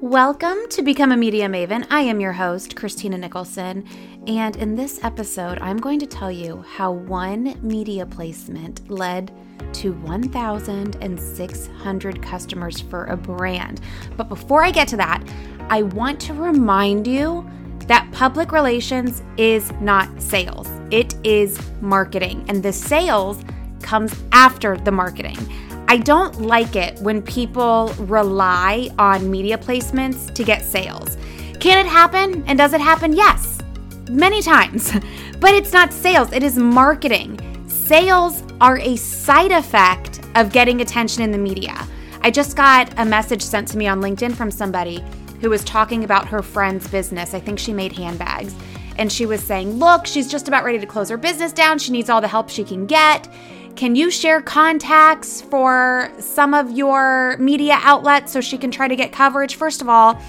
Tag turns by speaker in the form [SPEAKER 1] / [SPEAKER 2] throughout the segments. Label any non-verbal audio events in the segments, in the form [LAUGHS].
[SPEAKER 1] Welcome to Become a Media Maven. I am your host, Christina Nicholson, and in this episode, I'm going to tell you how one media placement led to 1,600 customers for a brand. But before I get to that, I want to remind you that public relations is not sales, it is marketing, and the sales comes after the marketing. I don't like it when people rely on media placements to get sales. Can it happen? And does it happen? Yes, many times. [LAUGHS] But it's not sales, it is marketing. Sales are a side effect of getting attention in the media. I just got a message sent to me on LinkedIn from somebody who was talking about her friend's business. I think she made handbags. And she was saying, Look, she's just about ready to close her business down. She needs all the help she can get. Can you share contacts for some of your media outlets so she can try to get coverage? First of all,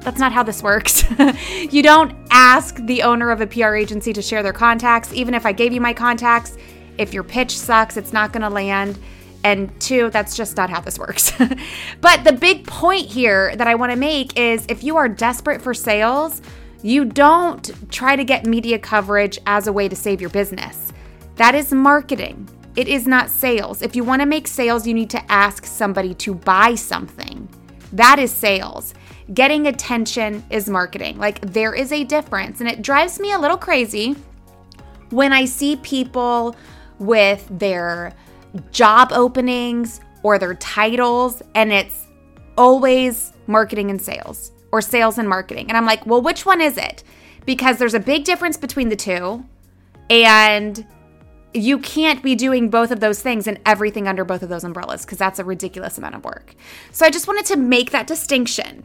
[SPEAKER 1] that's not how this works. [LAUGHS] you don't ask the owner of a PR agency to share their contacts. Even if I gave you my contacts, if your pitch sucks, it's not going to land. And two, that's just not how this works. [LAUGHS] but the big point here that I want to make is if you are desperate for sales, you don't try to get media coverage as a way to save your business. That is marketing. It is not sales. If you want to make sales, you need to ask somebody to buy something. That is sales. Getting attention is marketing. Like there is a difference. And it drives me a little crazy when I see people with their job openings or their titles and it's always marketing and sales or sales and marketing. And I'm like, well, which one is it? Because there's a big difference between the two. And you can't be doing both of those things and everything under both of those umbrellas because that's a ridiculous amount of work. So I just wanted to make that distinction.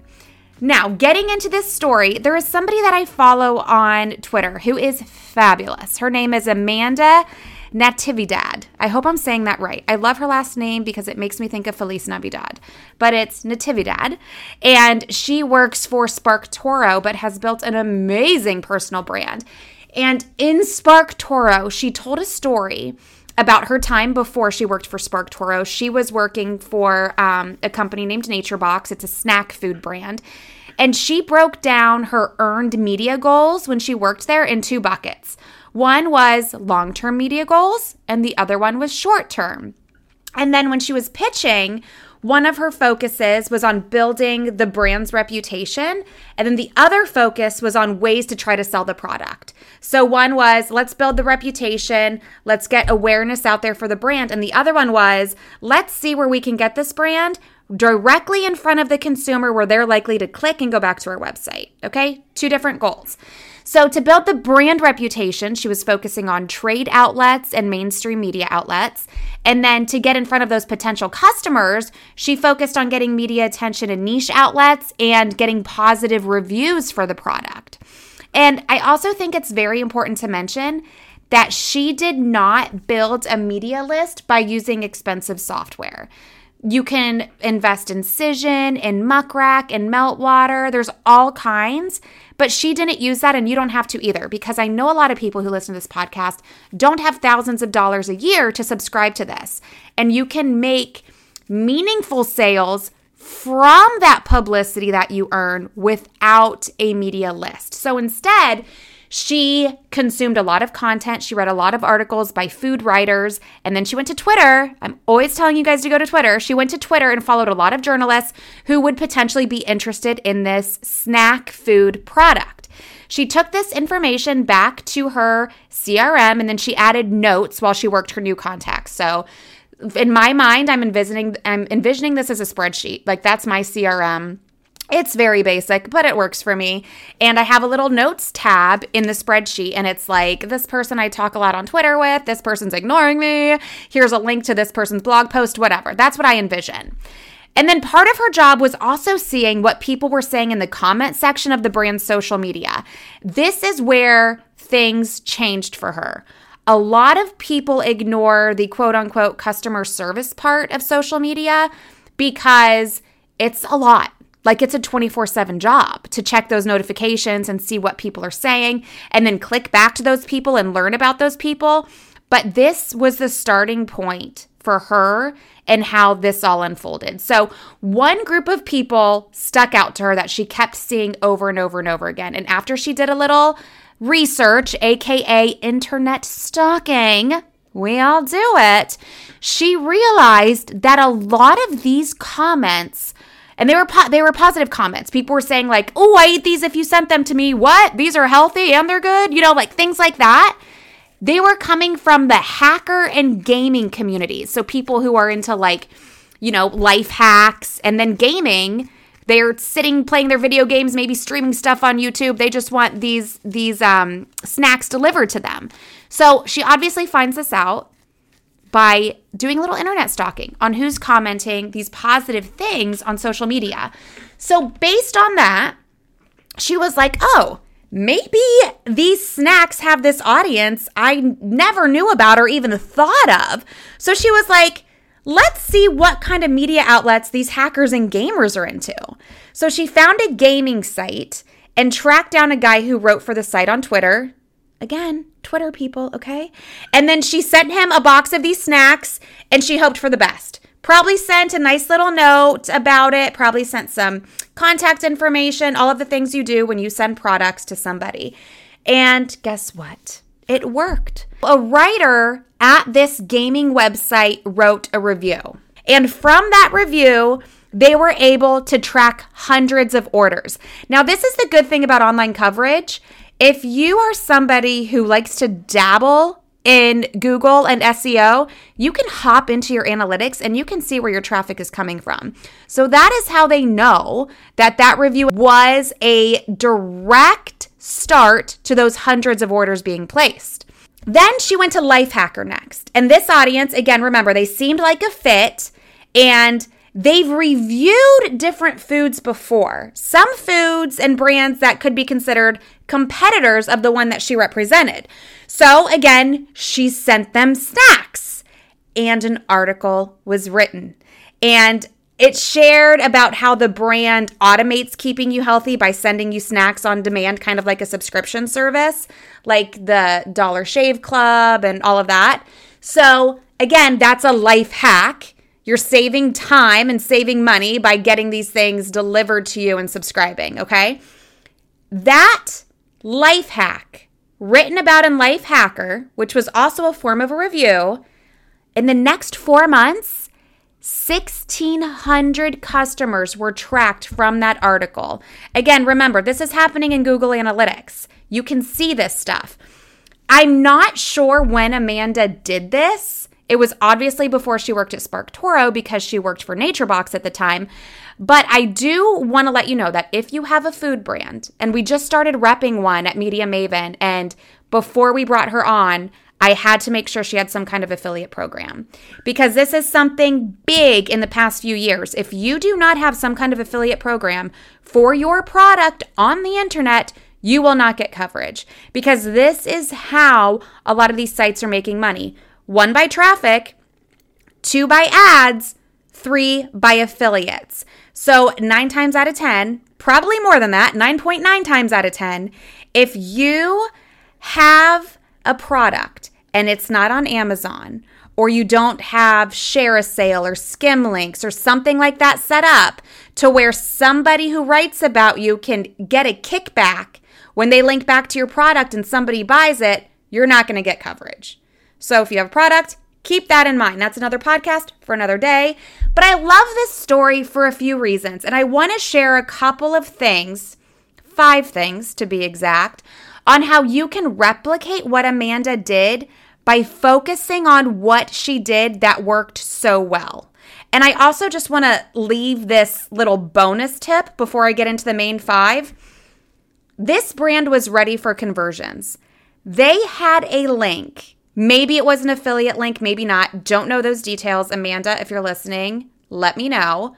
[SPEAKER 1] Now, getting into this story, there is somebody that I follow on Twitter who is fabulous. Her name is Amanda Natividad. I hope I'm saying that right. I love her last name because it makes me think of Feliz Navidad, but it's Natividad. And she works for SparkToro, but has built an amazing personal brand. And in SparkToro, she told a story about her time before she worked for SparkToro. She was working for um, a company named NatureBox, it's a snack food brand. And she broke down her earned media goals when she worked there in two buckets. One was long term media goals, and the other one was short term. And then when she was pitching, one of her focuses was on building the brand's reputation, and then the other focus was on ways to try to sell the product. So one was let's build the reputation, let's get awareness out there for the brand, and the other one was let's see where we can get this brand directly in front of the consumer where they're likely to click and go back to our website. Okay? Two different goals. So, to build the brand reputation, she was focusing on trade outlets and mainstream media outlets. And then to get in front of those potential customers, she focused on getting media attention in niche outlets and getting positive reviews for the product. And I also think it's very important to mention that she did not build a media list by using expensive software. You can invest in Cision, in Muck Rack, in Meltwater. There's all kinds. But she didn't use that, and you don't have to either, because I know a lot of people who listen to this podcast don't have thousands of dollars a year to subscribe to this. And you can make meaningful sales from that publicity that you earn without a media list. So instead, she consumed a lot of content. She read a lot of articles by food writers. And then she went to Twitter. I'm always telling you guys to go to Twitter. She went to Twitter and followed a lot of journalists who would potentially be interested in this snack food product. She took this information back to her CRM and then she added notes while she worked her new contacts. So in my mind, I'm envisioning I'm envisioning this as a spreadsheet. Like that's my CRM it's very basic, but it works for me. And I have a little notes tab in the spreadsheet, and it's like this person I talk a lot on Twitter with, this person's ignoring me. Here's a link to this person's blog post, whatever. That's what I envision. And then part of her job was also seeing what people were saying in the comment section of the brand's social media. This is where things changed for her. A lot of people ignore the quote unquote customer service part of social media because it's a lot. Like it's a 24 7 job to check those notifications and see what people are saying and then click back to those people and learn about those people. But this was the starting point for her and how this all unfolded. So, one group of people stuck out to her that she kept seeing over and over and over again. And after she did a little research, aka internet stalking, we all do it, she realized that a lot of these comments and they were po- they were positive comments. People were saying like, "Oh, I eat these if you sent them to me. What? These are healthy and they're good." You know, like things like that. They were coming from the hacker and gaming communities. So people who are into like, you know, life hacks and then gaming, they're sitting playing their video games, maybe streaming stuff on YouTube. They just want these these um, snacks delivered to them. So she obviously finds this out by doing a little internet stalking on who's commenting these positive things on social media. So based on that, she was like, "Oh, maybe these snacks have this audience I never knew about or even thought of. So she was like, let's see what kind of media outlets these hackers and gamers are into. So she found a gaming site and tracked down a guy who wrote for the site on Twitter. Again, Twitter people, okay? And then she sent him a box of these snacks and she hoped for the best. Probably sent a nice little note about it, probably sent some contact information, all of the things you do when you send products to somebody. And guess what? It worked. A writer at this gaming website wrote a review. And from that review, they were able to track hundreds of orders. Now, this is the good thing about online coverage. If you are somebody who likes to dabble in Google and SEO, you can hop into your analytics and you can see where your traffic is coming from. So that is how they know that that review was a direct start to those hundreds of orders being placed. Then she went to Lifehacker next. And this audience, again, remember, they seemed like a fit and They've reviewed different foods before, some foods and brands that could be considered competitors of the one that she represented. So again, she sent them snacks and an article was written. And it shared about how the brand automates keeping you healthy by sending you snacks on demand, kind of like a subscription service, like the Dollar Shave Club and all of that. So, again, that's a life hack. You're saving time and saving money by getting these things delivered to you and subscribing, okay? That life hack, written about in Lifehacker, which was also a form of a review, in the next four months, 1,600 customers were tracked from that article. Again, remember, this is happening in Google Analytics. You can see this stuff. I'm not sure when Amanda did this. It was obviously before she worked at SparkToro because she worked for NatureBox at the time. But I do want to let you know that if you have a food brand, and we just started repping one at Media Maven, and before we brought her on, I had to make sure she had some kind of affiliate program because this is something big in the past few years. If you do not have some kind of affiliate program for your product on the internet, you will not get coverage because this is how a lot of these sites are making money one by traffic, two by ads, three by affiliates. So, nine times out of 10, probably more than that, 9.9 times out of 10, if you have a product and it's not on Amazon, or you don't have ShareASale or Skimlinks or something like that set up to where somebody who writes about you can get a kickback when they link back to your product and somebody buys it, you're not going to get coverage. So if you have a product, keep that in mind. That's another podcast for another day. But I love this story for a few reasons, and I want to share a couple of things, five things to be exact, on how you can replicate what Amanda did by focusing on what she did that worked so well. And I also just want to leave this little bonus tip before I get into the main five. This brand was ready for conversions. They had a link Maybe it was an affiliate link, maybe not. Don't know those details. Amanda, if you're listening, let me know.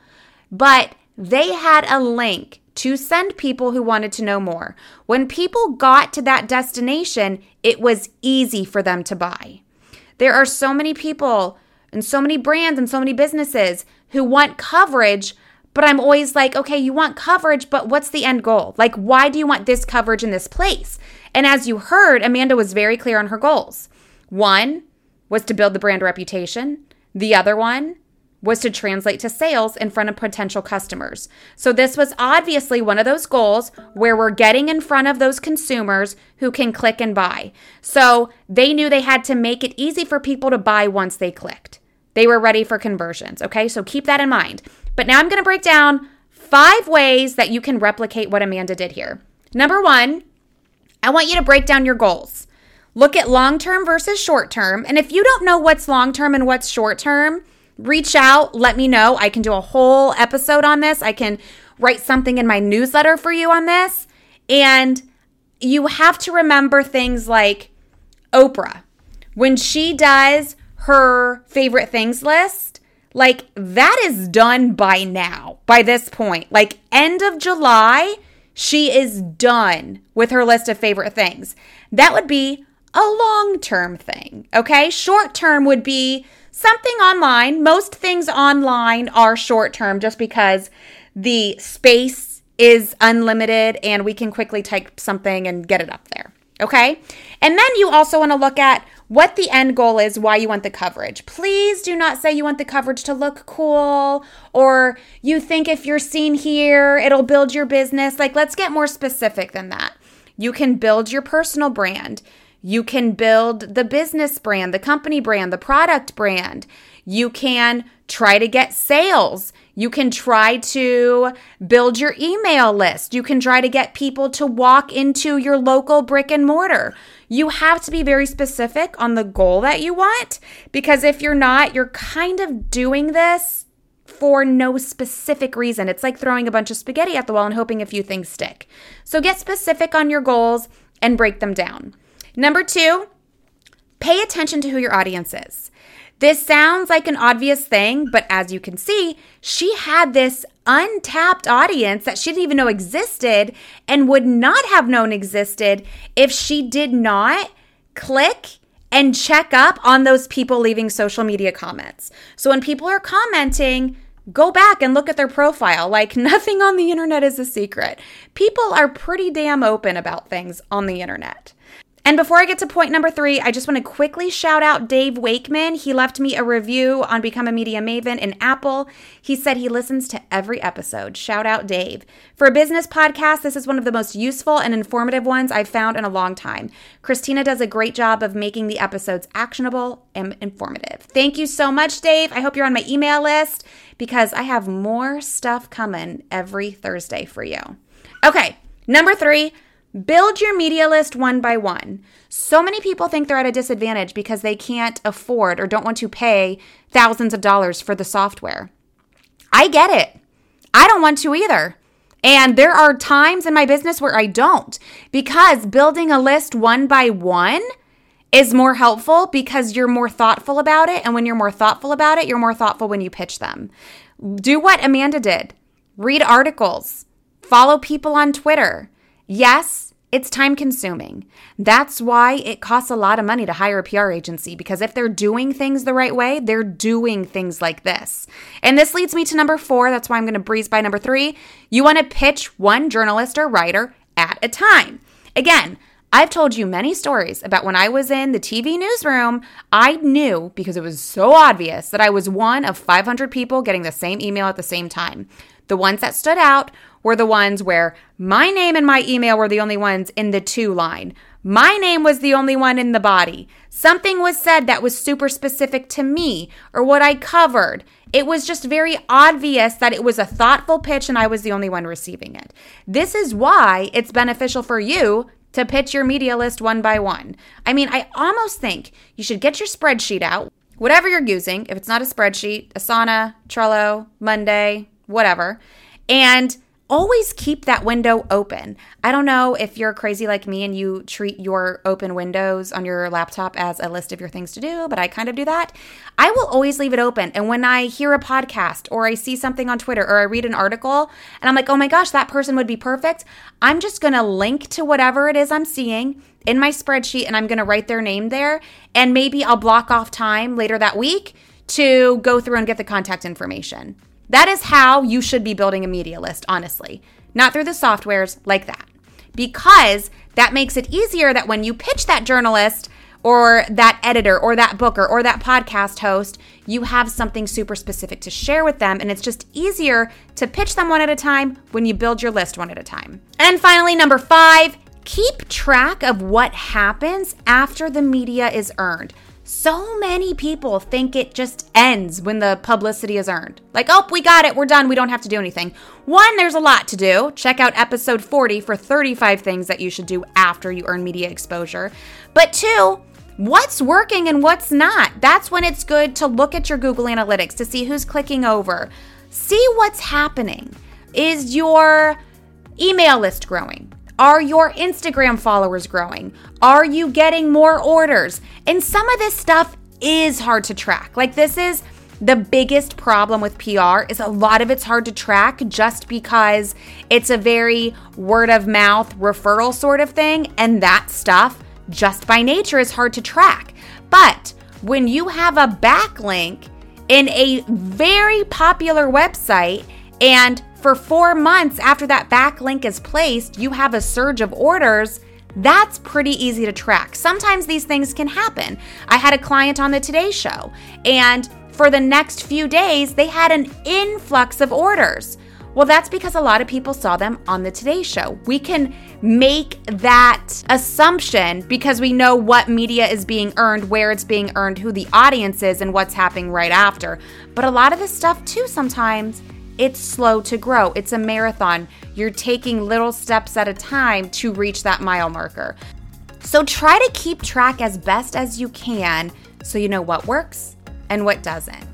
[SPEAKER 1] But they had a link to send people who wanted to know more. When people got to that destination, it was easy for them to buy. There are so many people and so many brands and so many businesses who want coverage, but I'm always like, okay, you want coverage, but what's the end goal? Like, why do you want this coverage in this place? And as you heard, Amanda was very clear on her goals. One, was to build the brand reputation. The other one was to translate to sales in front of potential customers. So, this was obviously one of those goals where we're getting in front of those consumers who can click and buy. So, they knew they had to make it easy for people to buy once they clicked. They were ready for conversions. Okay, so keep that in mind. But now I'm gonna break down five ways that you can replicate what Amanda did here. Number one, I want you to break down your goals. Look at long term versus short term. And if you don't know what's long term and what's short term, reach out, let me know. I can do a whole episode on this. I can write something in my newsletter for you on this. And you have to remember things like Oprah. When she does her favorite things list, like that is done by now, by this point. Like end of July, she is done with her list of favorite things. That would be a long term thing. Okay. Short term would be something online. Most things online are short term just because the space is unlimited and we can quickly type something and get it up there. Okay. And then you also want to look at what the end goal is, why you want the coverage. Please do not say you want the coverage to look cool or you think if you're seen here, it'll build your business. Like, let's get more specific than that. You can build your personal brand. You can build the business brand, the company brand, the product brand. You can try to get sales. You can try to build your email list. You can try to get people to walk into your local brick and mortar. You have to be very specific on the goal that you want because if you're not, you're kind of doing this for no specific reason. It's like throwing a bunch of spaghetti at the wall and hoping a few things stick. So get specific on your goals and break them down. Number two, pay attention to who your audience is. This sounds like an obvious thing, but as you can see, she had this untapped audience that she didn't even know existed and would not have known existed if she did not click and check up on those people leaving social media comments. So when people are commenting, go back and look at their profile. Like [LAUGHS] nothing on the internet is a secret. People are pretty damn open about things on the internet. And before I get to point number three, I just want to quickly shout out Dave Wakeman. He left me a review on Become a Media Maven in Apple. He said he listens to every episode. Shout out Dave. For a business podcast, this is one of the most useful and informative ones I've found in a long time. Christina does a great job of making the episodes actionable and informative. Thank you so much, Dave. I hope you're on my email list because I have more stuff coming every Thursday for you. Okay, number three, Build your media list one by one. So many people think they're at a disadvantage because they can't afford or don't want to pay thousands of dollars for the software. I get it. I don't want to either. And there are times in my business where I don't because building a list one by one is more helpful because you're more thoughtful about it. And when you're more thoughtful about it, you're more thoughtful when you pitch them. Do what Amanda did read articles, follow people on Twitter. Yes, it's time consuming. That's why it costs a lot of money to hire a PR agency because if they're doing things the right way, they're doing things like this. And this leads me to number four. That's why I'm going to breeze by number three. You want to pitch one journalist or writer at a time. Again, I've told you many stories about when I was in the TV newsroom, I knew because it was so obvious that I was one of 500 people getting the same email at the same time. The ones that stood out were the ones where my name and my email were the only ones in the to line. My name was the only one in the body. Something was said that was super specific to me or what I covered. It was just very obvious that it was a thoughtful pitch and I was the only one receiving it. This is why it's beneficial for you to pitch your media list one by one. I mean, I almost think you should get your spreadsheet out, whatever you're using. If it's not a spreadsheet, Asana, Trello, Monday, whatever, and always keep that window open. I don't know if you're crazy like me and you treat your open windows on your laptop as a list of your things to do, but I kind of do that. I will always leave it open. And when I hear a podcast or I see something on Twitter or I read an article and I'm like, oh my gosh, that person would be perfect, I'm just going to link to whatever it is I'm seeing in my spreadsheet and I'm going to write their name there. And maybe I'll block off time later that week to go through and get the contact information. That is how you should be building a media list, honestly, not through the softwares like that. Because that makes it easier that when you pitch that journalist or that editor or that booker or that podcast host, you have something super specific to share with them. And it's just easier to pitch them one at a time when you build your list one at a time. And finally, number five, keep track of what happens after the media is earned. So many people think it just ends when the publicity is earned. Like, oh, we got it, we're done, we don't have to do anything. One, there's a lot to do. Check out episode 40 for 35 things that you should do after you earn media exposure. But two, what's working and what's not? That's when it's good to look at your Google Analytics to see who's clicking over, see what's happening. Is your email list growing? Are your Instagram followers growing? Are you getting more orders? And some of this stuff is hard to track. Like, this is the biggest problem with PR is a lot of it's hard to track just because it's a very word of mouth referral sort of thing and that stuff just by nature is hard to track. But when you have a backlink in a very popular website and for four months after that backlink is placed, you have a surge of orders. That's pretty easy to track. Sometimes these things can happen. I had a client on the Today Show, and for the next few days, they had an influx of orders. Well, that's because a lot of people saw them on the Today Show. We can make that assumption because we know what media is being earned, where it's being earned, who the audience is, and what's happening right after. But a lot of this stuff, too, sometimes it's slow to grow. It's a marathon. You're taking little steps at a time to reach that mile marker. So try to keep track as best as you can so you know what works and what doesn't.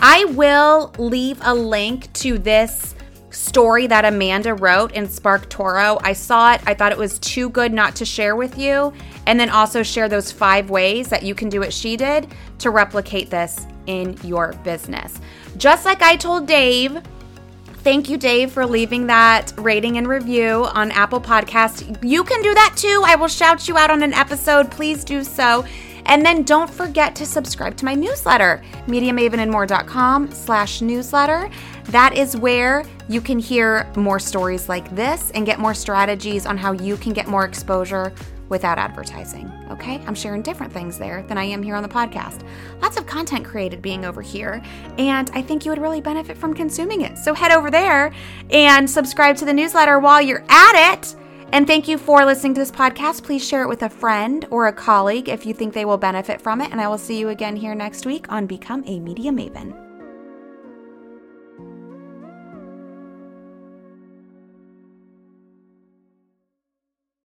[SPEAKER 1] I will leave a link to this story that Amanda wrote in SparkToro. I saw it, I thought it was too good not to share with you, and then also share those five ways that you can do what she did to replicate this in your business. Just like I told Dave, Thank you, Dave, for leaving that rating and review on Apple Podcast. You can do that too. I will shout you out on an episode. Please do so. And then don't forget to subscribe to my newsletter, MediaMavenandMore.com slash newsletter. That is where you can hear more stories like this and get more strategies on how you can get more exposure without advertising. Okay? I'm sharing different things there than I am here on the podcast. Lots of content created being over here, and I think you would really benefit from consuming it. So head over there and subscribe to the newsletter while you're at it. And thank you for listening to this podcast. Please share it with a friend or a colleague if you think they will benefit from it. And I will see you again here next week on Become a Media Maven.